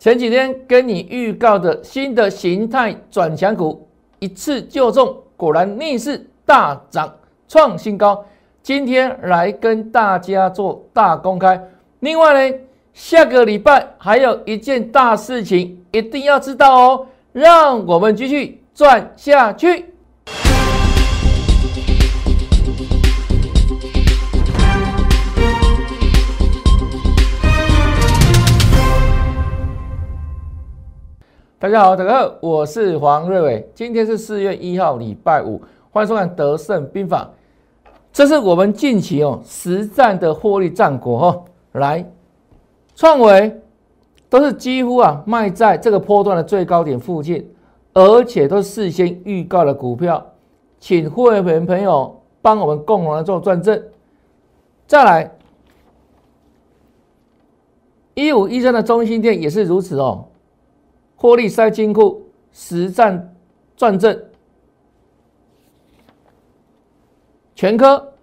前几天跟你预告的新的形态转强股，一次就中，果然逆势大涨创新高。今天来跟大家做大公开。另外呢，下个礼拜还有一件大事情，一定要知道哦。让我们继续赚下去。大家好，大家好，我是黄瑞伟。今天是四月一号，礼拜五，欢迎收看《德胜兵法》。这是我们近期哦实战的获利战果哦。来，创维都是几乎啊卖在这个波段的最高点附近，而且都事先预告的股票，请会员朋友帮我们共同来做转正。再来，一五一三的中心店也是如此哦。获利塞金库，实战转正。全科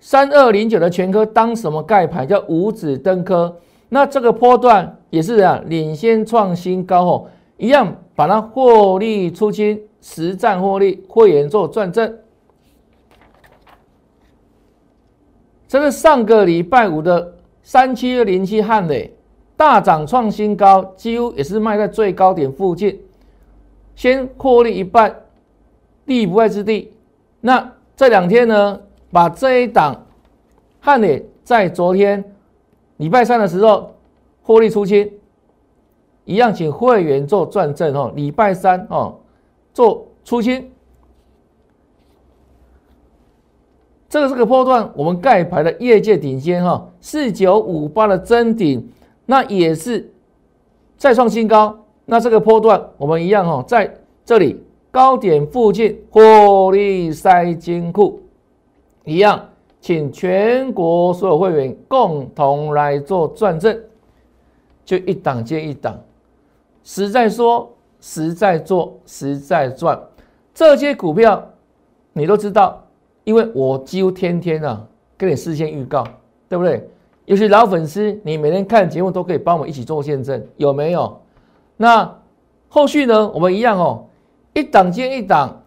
三二零九的全科当什么盖牌？叫五指登科。那这个波段也是啊，领先创新高后，一样把它获利出清，实战获利，会员做转正。这是上个礼拜五的三七二零七汉磊。大涨创新高，几乎也是卖在最高点附近，先获利一半，立不败之地。那这两天呢，把这一档汉磊在昨天礼拜三的时候获利出清，一样请会员做转正哦。礼拜三哦做出清，这个是个波段，我们盖牌的业界顶尖哈，四九五八的真顶。那也是再创新高，那这个波段我们一样哈，在这里高点附近获利塞金库，一样，请全国所有会员共同来做转正，就一档接一档，实在说，实在做，实在赚，这些股票你都知道，因为我几乎天天啊跟你事先预告，对不对？尤其老粉丝，你每天看节目都可以帮我们一起做见证，有没有？那后续呢？我们一样哦，一档接一档，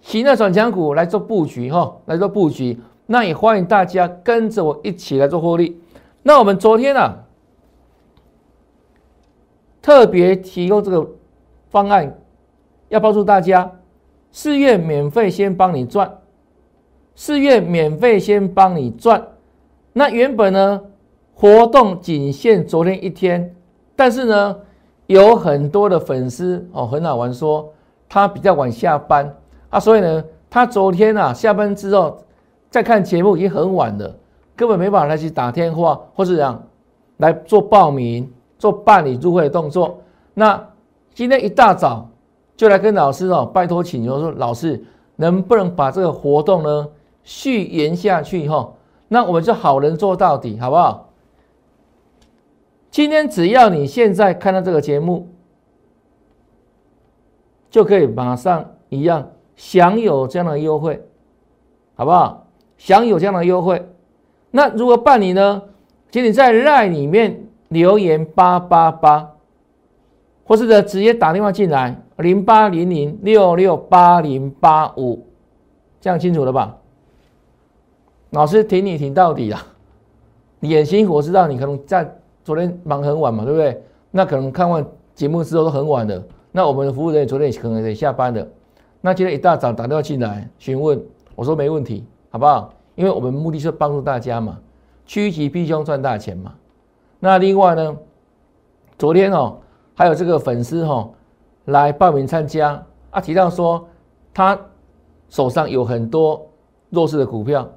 新的转强股来做布局哈，来做布局。那也欢迎大家跟着我一起来做获利。那我们昨天啊，特别提供这个方案，要帮助大家，四月免费先帮你赚，四月免费先帮你赚。那原本呢，活动仅限昨天一天，但是呢，有很多的粉丝哦，很好玩，说他比较晚下班啊，所以呢，他昨天啊下班之后再看节目已经很晚了，根本没办法来去打电话或是样来做报名、做办理入会的动作。那今天一大早就来跟老师哦，拜托请求说，老师能不能把这个活动呢续延下去哈？那我们就好人做到底，好不好？今天只要你现在看到这个节目，就可以马上一样享有这样的优惠，好不好？享有这样的优惠。那如何办理呢？请你在赖里面留言八八八，或是呢直接打电话进来零八零零六六八零八五，这样清楚了吧？老师挺你挺到底啊！你很辛苦，我知道你可能在昨天忙很晚嘛，对不对？那可能看完节目之后都很晚了。那我们的服务人员昨天可能也下班了。那今天一大早打电话进来询问，我说没问题，好不好？因为我们目的是帮助大家嘛，趋吉避凶赚大钱嘛。那另外呢，昨天哦，还有这个粉丝哈来报名参加啊，提到说他手上有很多弱势的股票。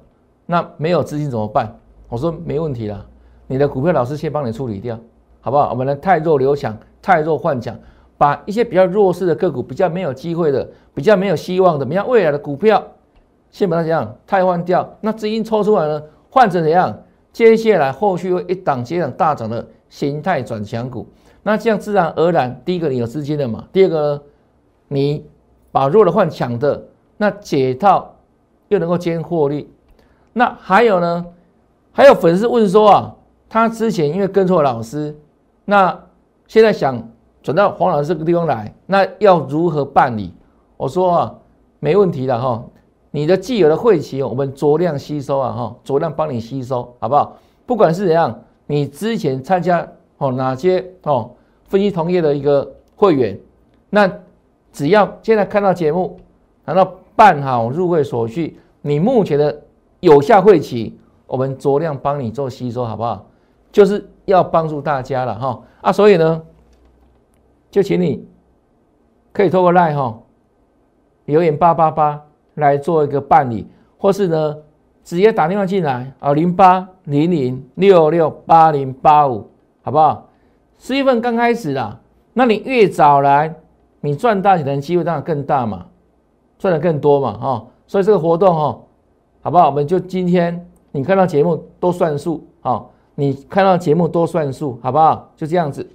那没有资金怎么办？我说没问题啦，你的股票老师先帮你处理掉，好不好？我们来太弱留强，太弱换强，把一些比较弱势的个股、比较没有机会的、比较没有希望的、比较未来的股票，先把它怎样汰换掉。那资金抽出来呢，换成怎样？接下来后续会一档接档大涨的形态转强股。那这样自然而然，第一个你有资金了嘛？第二个呢，你把弱的换强的，那解套又能够兼获利。那还有呢？还有粉丝问说啊，他之前因为跟错老师，那现在想转到黄老师这个地方来，那要如何办理？我说啊，没问题的哈。你的既有的会期，我们酌量吸收啊哈，酌量帮你吸收，好不好？不管是怎样，你之前参加哦哪些哦分析同业的一个会员，那只要现在看到节目，拿到办好入会手续，你目前的有效会期，我们酌量帮你做吸收，好不好？就是要帮助大家了哈啊，所以呢，就请你可以透过赖哈留言八八八。来做一个办理，或是呢，直接打电话进来啊，零八零零六六八零八五，好不好？十月份刚开始啦，那你越早来，你赚大钱的机会当然更大嘛，赚的更多嘛，哈。所以这个活动哈，好不好？我们就今天你看到节目都算数，哈，你看到节目都算数，好不好？就这样子，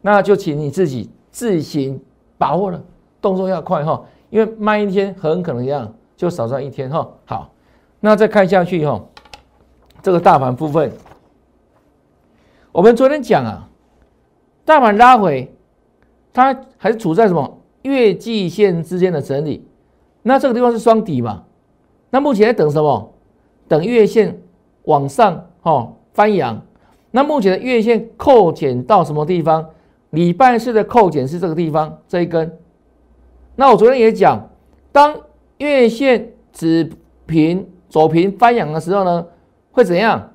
那就请你自己自行把握了，动作要快哈，因为慢一天很可能一样。就少赚一天哈，好，那再看下去哈，这个大盘部分，我们昨天讲啊，大盘拉回，它还是处在什么月季线之间的整理，那这个地方是双底嘛，那目前在等什么？等月线往上哈翻扬，那目前的月线扣减到什么地方？礼拜四的扣减是这个地方这一根，那我昨天也讲，当月线止平走平翻扬的时候呢，会怎样？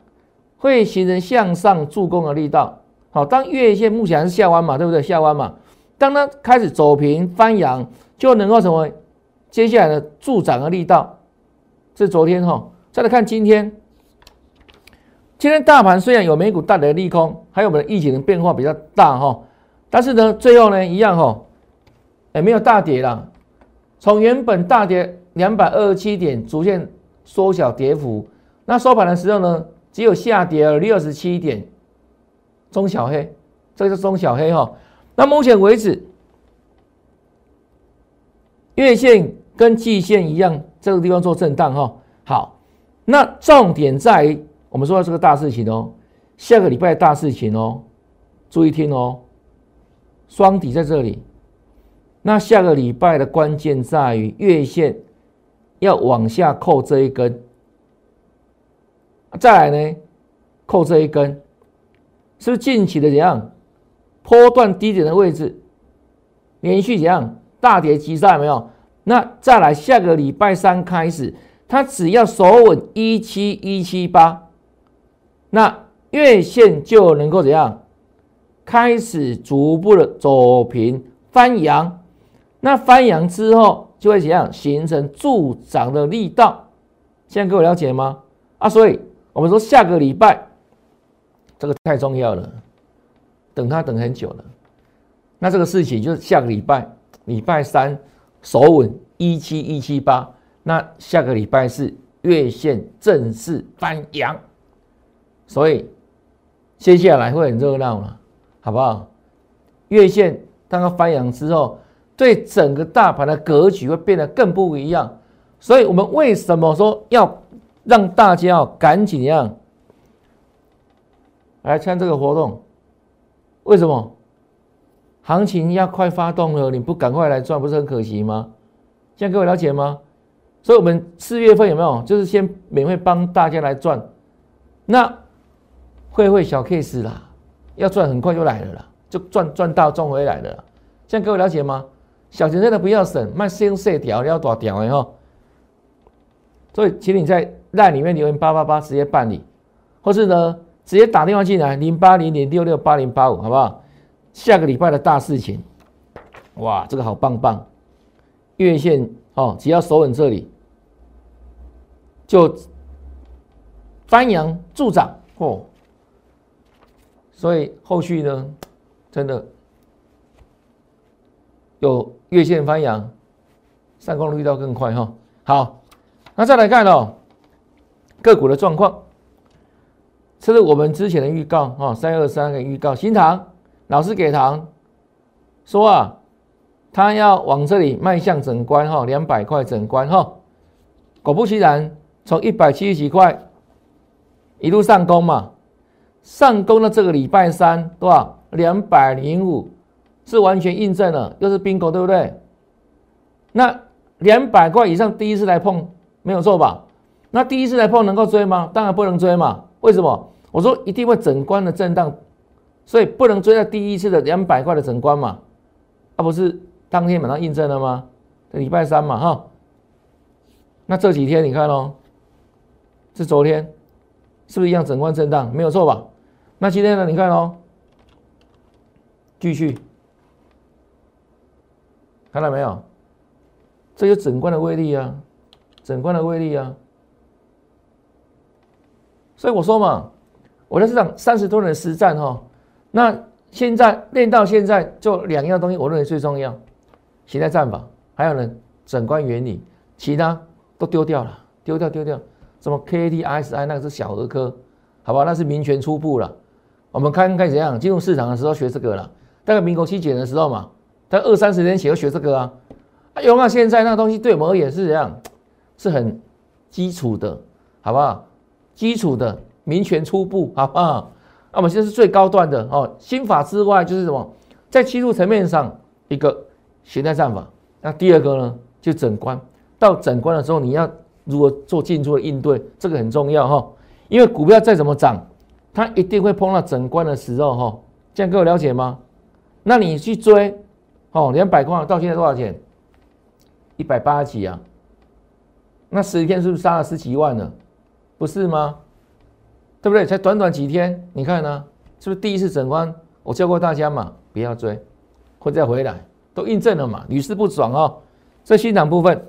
会形成向上助攻的力道。好，当月线目前还是下弯嘛，对不对？下弯嘛，当它开始走平翻扬，就能够成为接下来的助涨的力道。是昨天哈，再来看今天。今天大盘虽然有美股带来的利空，还有我们的疫情的变化比较大哈，但是呢，最后呢一样哈，也没有大跌了。从原本大跌两百二十七点，逐渐缩小跌幅。那收盘的时候呢，只有下跌了六十七点，中小黑，这个是中小黑哈。那目前为止，月线跟季线一样，这个地方做震荡哈。好，那重点在于我们说的这个大事情哦，下个礼拜大事情哦，注意听哦，双底在这里。那下个礼拜的关键在于月线要往下扣这一根，再来呢，扣这一根，是不是近期的怎样？波段低点的位置，连续怎样大跌急杀没有？那再来下个礼拜三开始，它只要守稳一七一七八，那月线就能够怎样？开始逐步的走平翻阳。那翻阳之后就会怎样形成助涨的力道？现在各位了解吗？啊，所以我们说下个礼拜这个太重要了，等它等很久了。那这个事情就是下个礼拜礼拜三守稳一七一七八，那下个礼拜四月线正式翻阳，所以接下来会很热闹了，好不好？月线当它翻阳之后。对整个大盘的格局会变得更不一样，所以我们为什么说要让大家要赶紧样来参这个活动？为什么？行情要快发动了，你不赶快来赚，不是很可惜吗？现在各位了解吗？所以我们四月份有没有？就是先免费帮大家来赚，那会会小 case 啦，要赚很快就来了啦，就赚赚到赚回来了。现在各位了解吗？小钱真的不要省，卖先细条，要多条的哈。所以，请你在赖里面留言八八八，直接办理，或是呢，直接打电话进来零八零零六六八零八五，好不好？下个礼拜的大事情，哇，这个好棒棒，月线哦，只要守稳这里，就翻阳助涨哦。所以后续呢，真的。有月线翻阳，上攻的力道更快哈。好，那再来看哦，个股的状况，这是我们之前的预告啊，三二三的预告。新塘老师给糖说啊，他要往这里迈向整关哈，两百块整关哈。果不其然，从一百七十几块一路上攻嘛，上攻的这个礼拜三对吧？两百零五，是完全印证了，又是冰口对不对？那两百块以上第一次来碰没有错吧？那第一次来碰能够追吗？当然不能追嘛。为什么？我说一定会整关的震荡，所以不能追在第一次的两百块的整关嘛。啊，不是当天马上印证了吗？礼拜三嘛，哈。那这几天你看哦，是昨天，是不是一样整关震荡？没有错吧？那今天呢？你看哦，继续，看到没有？这有整关的威力啊，整关的威力啊。所以我说嘛，我在市场三十多年实战哈，那现在练到现在就两样东西，我认为最重要，形态战法，还有呢整关原理，其他都丢掉了，丢掉丢掉，什么 K D S I 那个是小儿科，好吧，那是民权初步了。我们看看怎样进入市场的时候学这个了，大概民国七几的时候嘛，在二三十年前就学这个啊，啊，用到现在那个东西对我们而言是怎样，是很基础的，好不好？基础的民权初步，好不好？那我们现在是最高段的哦。心法之外就是什么？在技术层面上一个形态战法。那第二个呢，就整关。到整关的时候，你要如何做进出的应对，这个很重要哈。因为股票再怎么涨，它一定会碰到整关的时候哈。这样各位了解吗？那你去追哦，两百块到现在多少钱？一百八十几啊。那十天是不是杀了十几万了？不是吗？对不对？才短短几天，你看呢？是不是第一次整关？我教过大家嘛，不要追，会再回来，都印证了嘛，屡试不爽哦。这欣赏部分，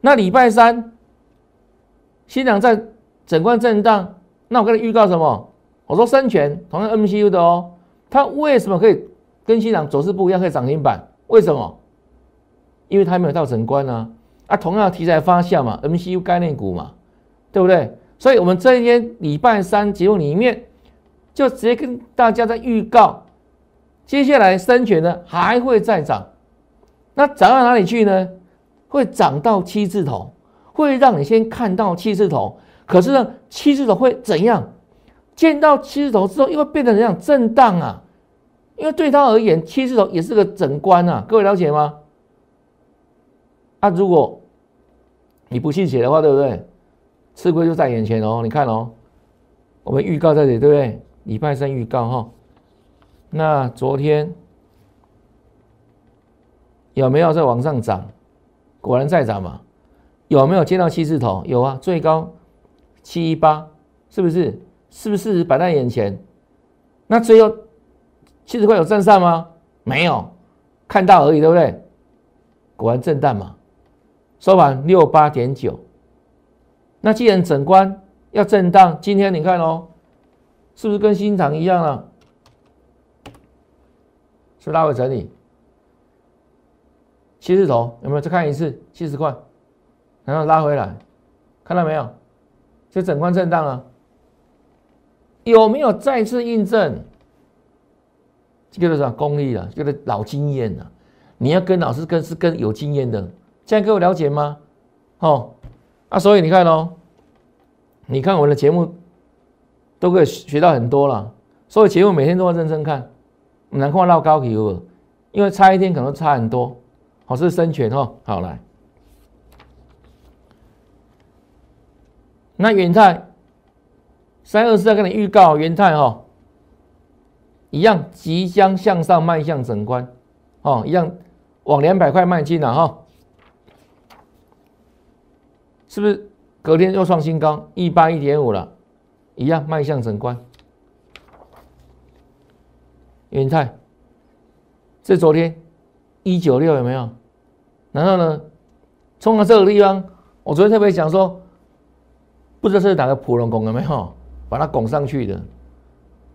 那礼拜三欣赏在整关震荡，那我跟你预告什么？我说深全同样 MCU 的哦，它为什么可以跟欣赏走势不一样，可以涨停板？为什么？因为它没有到整关啊。啊，同样题材发酵嘛，MCU 概念股嘛，对不对？所以，我们这一天礼拜三节目里面，就直接跟大家在预告，接下来深全呢还会再涨，那涨到哪里去呢？会涨到七字头，会让你先看到七字头。可是呢，七字头会怎样？见到七字头之后，又会变成怎样？震荡啊！因为对他而言，七字头也是个整关啊，各位了解吗？啊，如果你不信邪的话，对不对？吃亏就在眼前哦。你看哦，我们预告在这里，对不对？礼拜三预告哈。那昨天有没有在往上涨？果然在涨嘛。有没有见到七字头？有啊，最高七一八，是不是？是不是摆在眼前？那最后七十块有站上吗？没有，看到而已，对不对？果然震荡嘛。收盘六八点九，那既然整关要震荡，今天你看哦，是不是跟新塘一样了？是拉回整理，七字头有没有？再看一次七十块，然后拉回来，看到没有？这整关震荡了，有没有再次印证？这个是功力了，这个老经验了。你要跟老师跟是跟有经验的。现在各位了解吗？哦，啊，所以你看哦，你看我的节目都可以学到很多了。所以节目每天都要认真看，难看到高级哦，因为差一天可能差很多。好，是生权哦，好来。那元泰三二四在跟你预告，元泰哈一样即将向上迈向整关，哦，一样往两百块迈进了哈。是不是隔天又创新高一八一点五了，一样迈向整关。元泰，这昨天一九六有没有？然后呢，冲到这个地方，我昨天特别讲说，不知道是哪个普龙拱有没有把它拱上去的。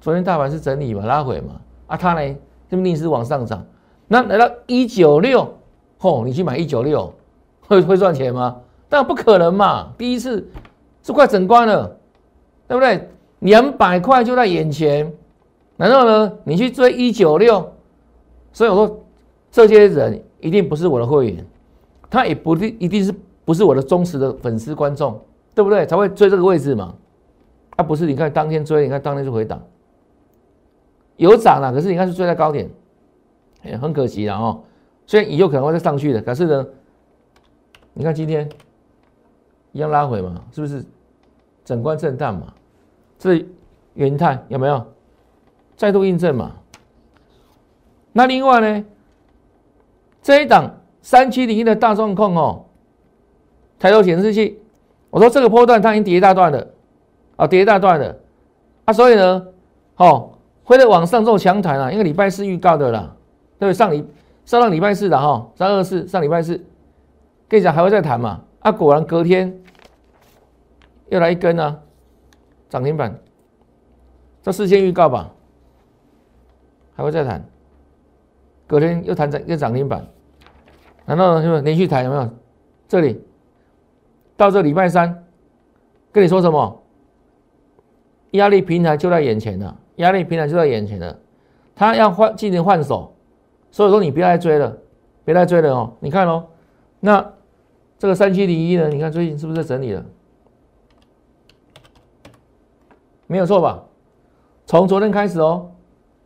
昨天大盘是整理嘛，拉回嘛，啊，它呢就逆势往上涨。那来到一九六，吼，你去买一九六，会会赚钱吗？那不可能嘛！第一次是快整关了，对不对？两百块就在眼前，然后呢，你去追一九六，所以我说这些人一定不是我的会员，他也不定一定是不是我的忠实的粉丝观众，对不对？才会追这个位置嘛？啊，不是？你看当天追，你看当天就回档，有涨了，可是你看是追在高点，哎，很可惜了哦。虽然以后可能会再上去的，可是呢，你看今天一样拉回嘛，是不是？整关震荡嘛，这元泰有没有再度印证嘛？那另外呢，这一档三七零一的大众控哦，抬头显示器，我说这个波段它已经跌一大段了，啊，跌一大段了，啊，所以呢，哦。会在往上做强弹啊，因为礼拜四预告的啦，对不？上礼上上礼拜四的哈，三二四上礼拜四，跟你讲还会再谈嘛？啊，果然隔天又来一根啊，涨停板，这事先预告吧，还会再谈，隔天又谈涨又涨停板，难道是不是连续谈有没有？这里到这礼拜三，跟你说什么？压力平台就在眼前了。压力平台就在眼前了，他要换进行换手，所以说你不要再追了，别再追了哦。你看哦，那这个三七零一呢？你看最近是不是在整理了？没有错吧？从昨天开始哦，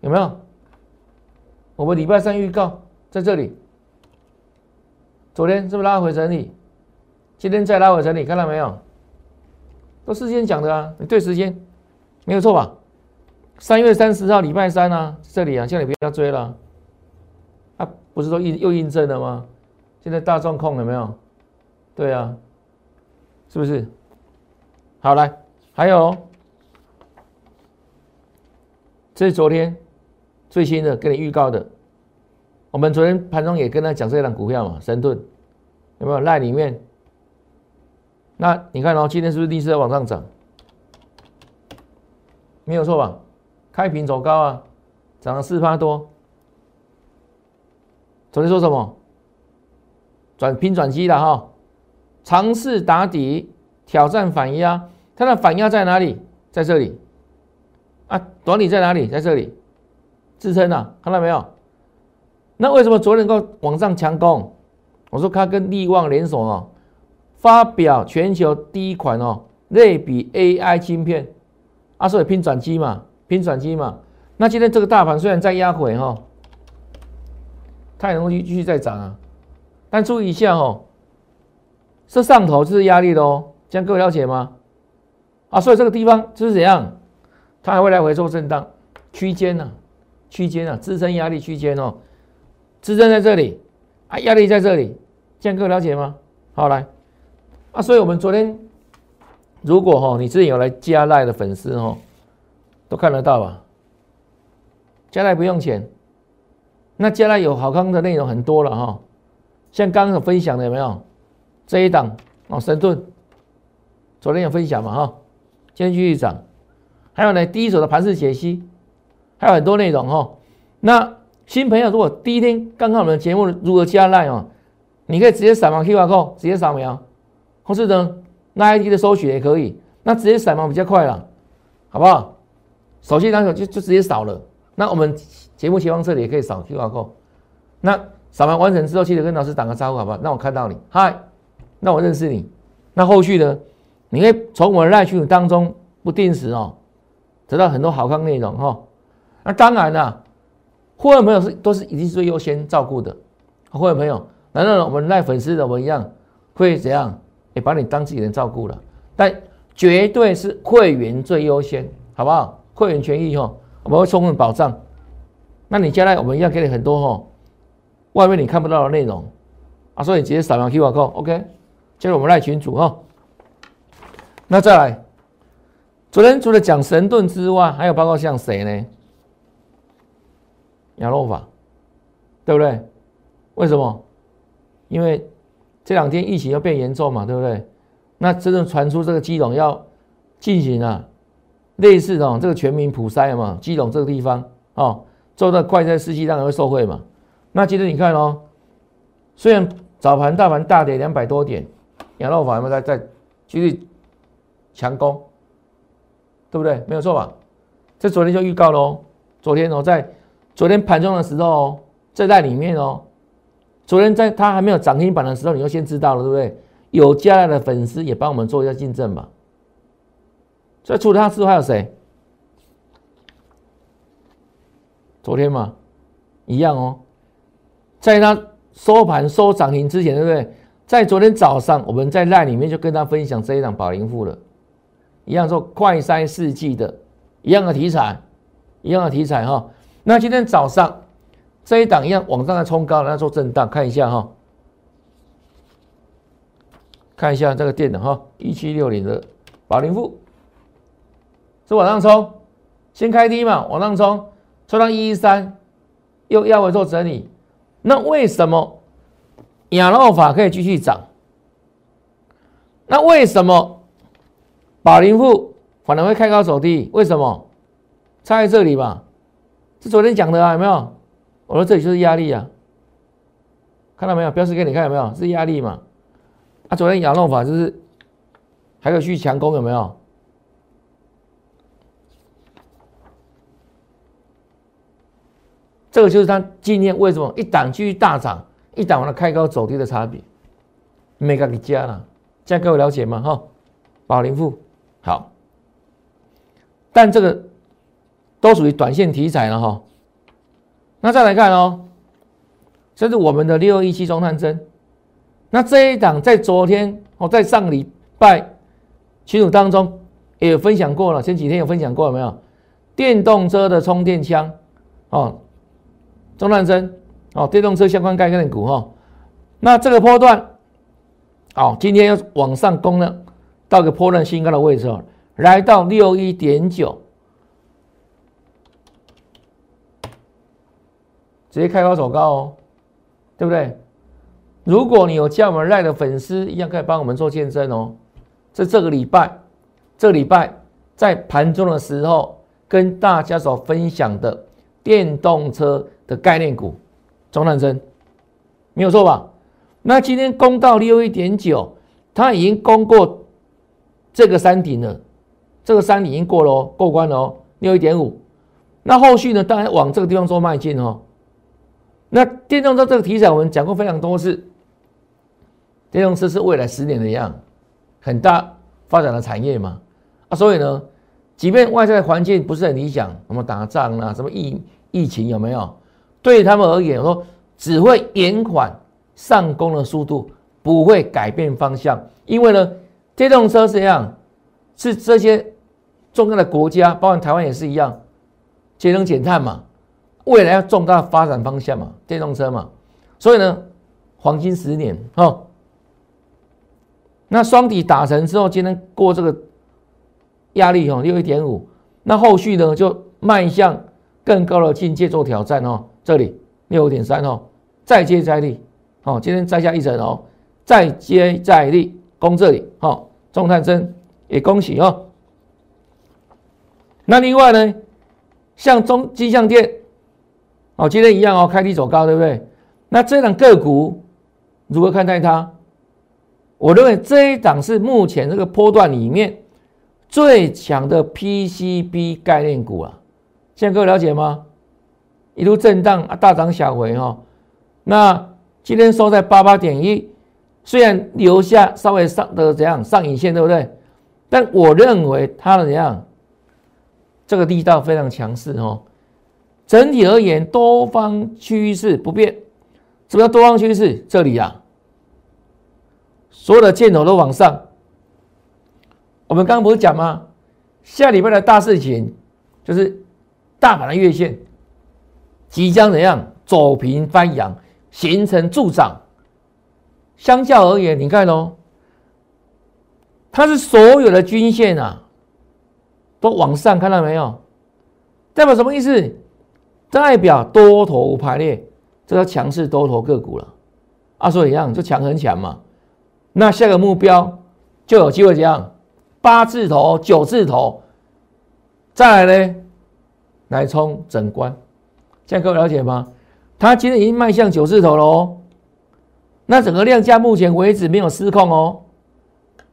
有没有？我们礼拜三预告在这里，昨天是不是拉回整理？今天再拉回整理，看到没有？都事先讲的啊，你对时间没有错吧？三月三十号礼拜三啊，这里啊，叫你不要追了。啊，不是说印又印证了吗？现在大状控了没有？对啊，是不是？好来，还有，这是昨天最新的跟你预告的。我们昨天盘中也跟他讲这档股票嘛，神盾有没有赖里面？那你看哦，今天是不是逆势在往上涨？没有错吧？开平走高啊，涨了四趴多。昨天说什么？转拼转机了哈，尝试打底，挑战反压。它的反压在哪里？在这里。啊，短底在哪里？在这里。支撑啊，看到没有？那为什么昨天能够往上强攻？我说它跟力旺联手哦，发表全球第一款哦类比 AI 芯片，啊，所以拼转机嘛。拼转机嘛，那今天这个大盘虽然在压回哈，它也能够继续再涨啊，但注意一下哦，这上头就是压力的哦，这样各位了解吗？啊，所以这个地方就是怎样，它还会来回做震荡区间呢，区间啊，支撑压力区间哦，支撑在这里啊，压力在这里，这样各位了解吗？好来，啊，所以我们昨天如果哈，你之前有来加赖的粉丝哈。都看得到吧？加来不用钱，那加来有好康的内容很多了哈。像刚刚有分享的有没有？这一档哦，神盾，昨天有分享嘛哈？今天继续涨。还有呢，第一手的盘式解析，还有很多内容哈。那新朋友如果第一天刚看我们的节目，如何加赖哦？你可以直接扫描 QR code，直接扫描，或是呢，那 ID 的搜取也可以。那直接扫描比较快了，好不好？手机拿手就就直接扫了，那我们节目前方这里也可以扫 QR code。那扫描完成之后，记得跟老师打个招呼，好不好？让我看到你，嗨，那我认识你。那后续呢？你可以从我的赖群当中不定时哦，得到很多好看内容哈。那当然了，会员朋友是都是已经是最优先照顾的。会员朋友，难道我们赖粉丝的我一样会怎样？也把你当自己人照顾了？但绝对是会员最优先，好不好？会员权益哈，我们会充分保障。那你将来我们要给你很多哈，外面你看不到的内容啊，所以你直接扫描 QR code，OK，加入我们赖群组哈。那再来，昨天除了讲神盾之外，还有包括像谁呢？亚诺法，对不对？为什么？因为这两天疫情要变严重嘛，对不对？那真正传出这个基隆要进行啊。类似的这个全民普筛嘛，基隆这个地方哦，做的快筛试剂当然会受惠嘛。那接着你看哦，虽然早盘大盘大跌两百多点，养老法有没有在在继续强攻？对不对？没有错吧？这昨天就预告喽，昨天哦，在昨天盘中的时候哦，这在里面哦，昨天在它还没有涨停板的时候，你就先知道了，对不对？有加来的粉丝也帮我们做一下见证吧。所以除了他之外还有谁？昨天嘛，一样哦，在他收盘收涨停之前，对不对？在昨天早上，我们在赖里面就跟他分享这一档宝林富了，一样做快筛试剂的，一样的题材，一样的题材哈。那今天早上这一档一样往上在冲高，来做震荡，看一下哈，看一下这个电脑哈，一七六零的宝林富是往上冲，先开低嘛，往上冲。冲到一一三，又要回做整理，那为什么亚诺法可以继续涨？那为什么宝林富反而会开高走低？为什么？差在这里吧？是昨天讲的啊，有没有？我说这里就是压力啊，看到没有？标示给你看有没有？是压力嘛？啊，昨天亚诺法就是还有去强攻有没有？这个就是它今天为什么一档继续大涨，一档完了开高走低的差别，没给加了，这样各位了解吗？哈，宝林富好，但这个都属于短线题材了哈。那再来看哦，这是我们的六一七中探针，那这一档在昨天哦，在上礼拜群组当中也有分享过了，前几天有分享过了没有？电动车的充电枪哦。中探针哦，电动车相关概念股哈，那这个波段哦，今天要往上攻了，到个破烂新高的位置哦，来到六一点九，直接开高走高哦，对不对？如果你有加我们赖的粉丝，一样可以帮我们做见证哦。在这个礼拜，这个礼拜在盘中的时候，跟大家所分享的电动车。的概念股，中南针没有错吧？那今天攻到六一点九，它已经攻过这个山顶了，这个山顶已经过了哦，过关了哦，六一点五。那后续呢？当然往这个地方做迈进哦。那电动车这个题材我们讲过非常多次，电动车是未来十年的样很大发展的产业嘛啊，所以呢，即便外在环境不是很理想，什么打仗啊，什么疫疫情有没有？对他们而言，我说只会延缓上攻的速度，不会改变方向。因为呢，电动车是这样，是这些重要的国家，包括台湾也是一样，节能减碳嘛，未来要重大发展方向嘛，电动车嘛。所以呢，黄金十年哦，那双底打成之后，今天过这个压力哦，六一点五，那后续呢就迈向更高的境界做挑战哦。这里六点三哦，再接再厉，哦，今天再下一层哦，再接再厉，攻这里哦，中探针也恭喜哦。那另外呢，像中金相店哦，今天一样哦，开低走高，对不对？那这档个股如何看待它？我认为这一档是目前这个波段里面最强的 PCB 概念股啊，现在各位了解吗？一路震荡啊，大涨小回哈。那今天收在八八点一，虽然留下稍微上的怎样上影线，对不对？但我认为它的怎样，这个力道非常强势哦。整体而言，多方趋势不变。什么叫多方趋势？这里啊，所有的箭头都往上。我们刚刚不是讲吗？下礼拜的大事情就是大盘的月线。即将怎样走平翻阳，形成助涨。相较而言，你看哦，它是所有的均线啊都往上，看到没有？代表什么意思？代表多头排列，这叫强势多头个股了。啊，所一样就强很强嘛。那下个目标就有机会这样，八字头、九字头，再来呢，来冲整关。现在各位了解吗？它今天已经迈向九字头了哦。那整个量价目前为止没有失控哦，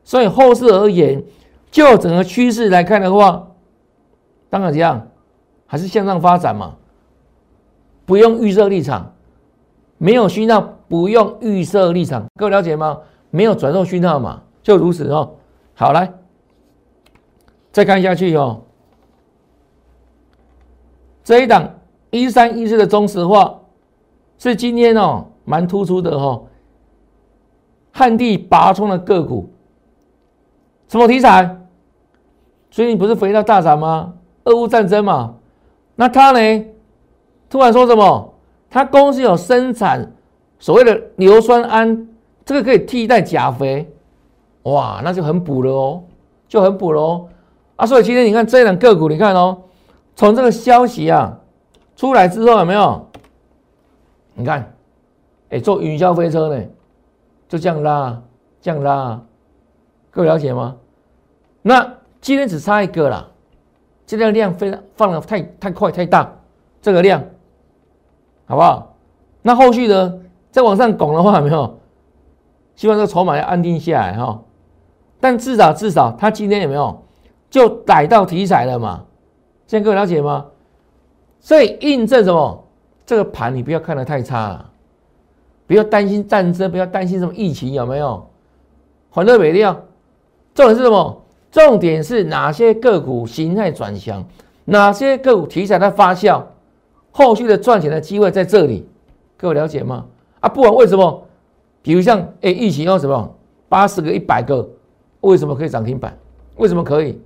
所以后市而言，就整个趋势来看的话，当然这样还是向上发展嘛。不用预设立场，没有讯号不用预设立场，各位了解吗？没有转弱讯号嘛，就如此哦。好，来再看下去哦，这一档。一三一四的中石化是今天哦蛮突出的哦，旱地拔葱的个股，什么题材？最近不是肥料大涨吗？俄乌战争嘛，那他呢？突然说什么？他公司有生产所谓的硫酸铵，这个可以替代钾肥，哇，那就很补了哦，就很补了哦。啊，所以今天你看这两个股，你看哦，从这个消息啊出来之后有没有？你看，哎，坐云霄飞车呢，就这样拉，这样拉，各位了解吗？那今天只差一个啦，这个量非常放的太太快太大，这个量。好不好？那后续呢？再往上拱的话，没有？希望这个筹码要安定下来哈。但至少至少，它今天有没有就逮到题材了嘛？现在各位了解吗？所以印证什么？这个盘你不要看得太差，不要担心战争，不要担心什么疫情有没有？欢乐美料，重点是什么？重点是哪些个股形态转强？哪些个股题材在发酵？后续的赚钱的机会在这里，各位了解吗？啊，不管为什么，比如像哎，疫情要什么八十个、一百个，为什么可以涨停板？为什么可以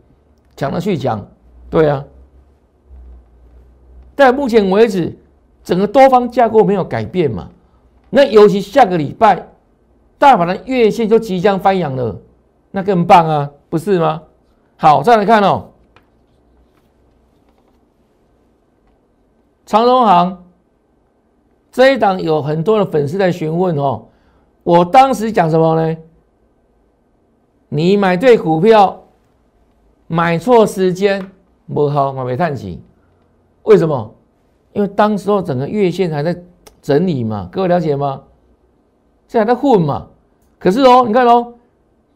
抢了去讲？对啊，但目前为止，整个多方架构没有改变嘛。那尤其下个礼拜，大盘的月线就即将翻阳了，那更棒啊，不是吗？好，再来看哦。长荣行这一档有很多的粉丝在询问哦，我当时讲什么呢？你买对股票，买错时间不好，买没探起。为什么？因为当时候整个月线还在整理嘛，各位了解吗？现在在混嘛。可是哦，你看哦，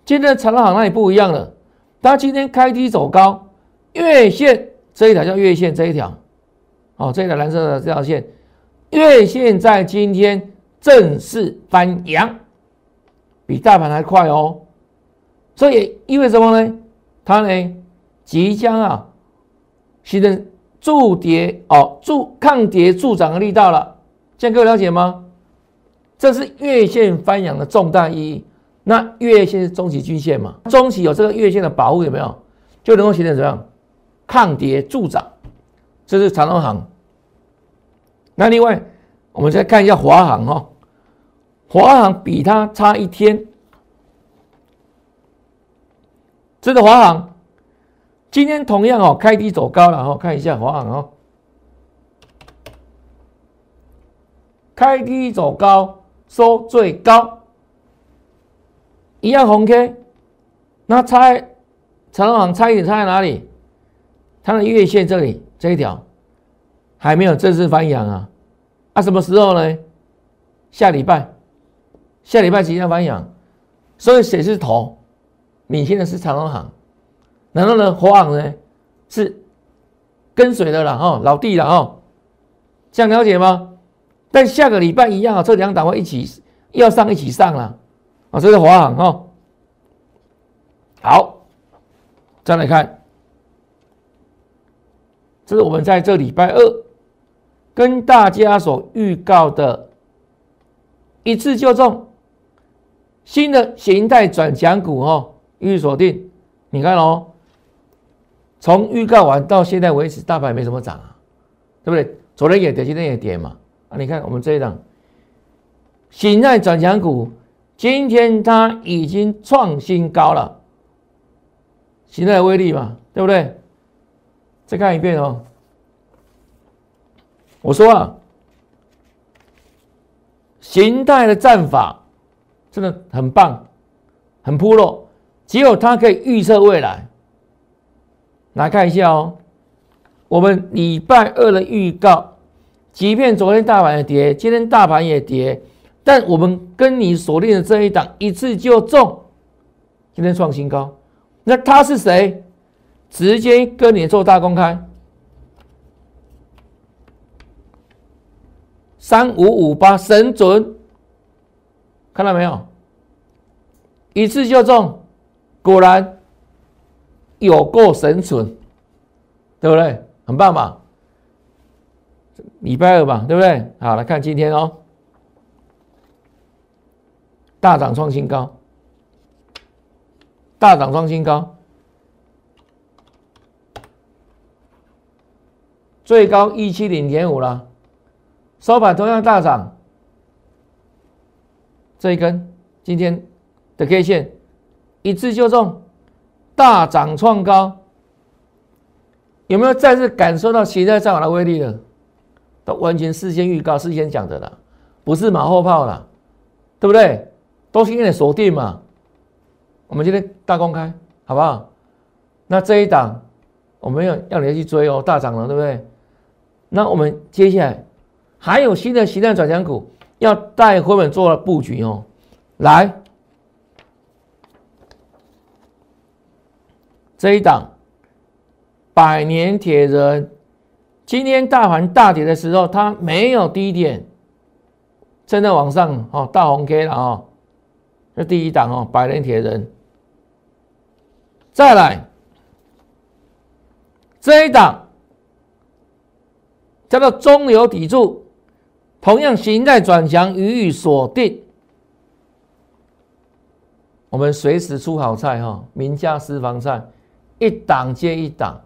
今天的长荣行那里不一样了，它今天开低走高，月线这一条叫月线这一条。哦，这一条蓝色的这条线，月线在今天正式翻阳，比大盘还快哦。所以意味什么呢？它呢即将啊形成助跌哦助抗跌助涨的力道了。这样各位了解吗？这是月线翻阳的重大意义。那月线是中期均线嘛？中期有这个月线的保护有没有？就能够形成怎么样抗跌助涨？这是长隆行。那另外，我们再看一下华航哈，华航比它差一天。这个华航今天同样哦开低走高了哈，看一下华航哦，开低走高收最高，一样红 K。那差长隆航差一点差在哪里？它的月线这里这一条。还没有正式翻阳啊，啊什么时候呢？下礼拜，下礼拜即将翻阳，所以谁是头？领先的是长隆行，然后呢，华航呢是跟随的了哈，老弟了哈，这样了解吗？但下个礼拜一样啊，这两档会一起要上一起上了啊，这是华航哈。好，再来看，这是我们在这礼拜二。跟大家所预告的，一次就中，新的形态转强股哦，预锁定。你看哦，从预告完到现在为止，大盘没什么涨啊，对不对？昨天也跌，今天也跌嘛。你看我们这一档形态转强股，今天它已经创新高了，形态威力嘛，对不对？再看一遍哦。我说啊，形态的战法真的很棒，很铺落，只有它可以预测未来。来看一下哦，我们礼拜二的预告，即便昨天大盘也跌，今天大盘也跌，但我们跟你锁定的这一档一次就中，今天创新高。那他是谁？直接跟你做大公开。三五五八神准，看到没有？一次就中，果然有够神准，对不对？很棒吧？礼拜二吧，对不对？好，来看今天哦，大涨创新高，大涨创新高，最高一七零点五了，收盘同样大涨，这一根今天的 K 线一次就中，大涨创高，有没有再次感受到期待上涨的威力了？都完全事先预告、事先讲的啦，不是马后炮啦，对不对？都是因为锁定嘛。我们今天大公开，好不好？那这一档我们要要你去追哦，大涨了，对不对？那我们接下来还有新的形态转强股要带回本做布局哦。来，这一档百年铁人。今天大盘大跌的时候，它没有低点，真的往上哦，大红 K 了哦，这第一档哦，百年铁人。再来这一档叫做中流砥柱，同样形态转强，予以锁定。我们随时出好菜哈，名家私房菜，一档接一档，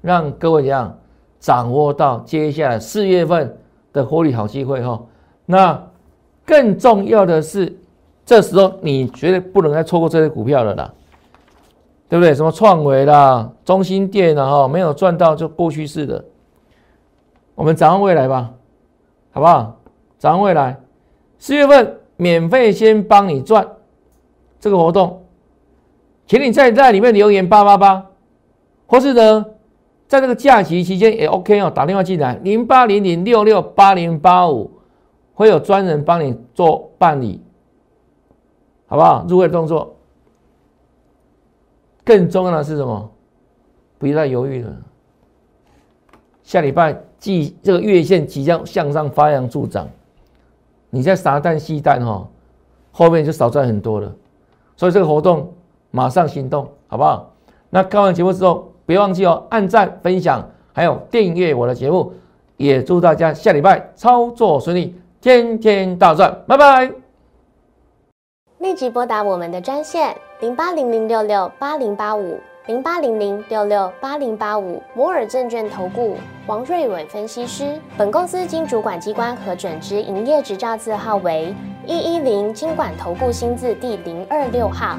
让各位怎样？掌握到接下来四月份的获利好机会哈，那更重要的是，这时候你绝对不能再错过这些股票了啦，对不对？什么创维啦、中心店啦哈，没有赚到就过去式的。我们展望未来吧，好不好？展望未来，四月份免费先帮你赚这个活动，请你在在里面留言八八八，或是呢？在这个假期期间也 OK 哦，打电话进来零八零零六六八零八五，会有专人帮你做办理，好不好？入会动作。更重要的是什么？不要再犹豫了。下礼拜即这个月线即将向上发扬助长，你在撒旦吸蛋哈，后面就少赚很多了。所以这个活动马上行动，好不好？那看完节目之后。别忘记哦，按赞、分享，还有订阅我的节目。也祝大家下礼拜操作顺利，天天大赚，拜拜！立即拨打我们的专线零八零零六六八零八五零八零零六六八零八五摩尔证券投顾王瑞伟分析师。本公司经主管机关核准之营业执照字号为一一零金管投顾新字第零二六号。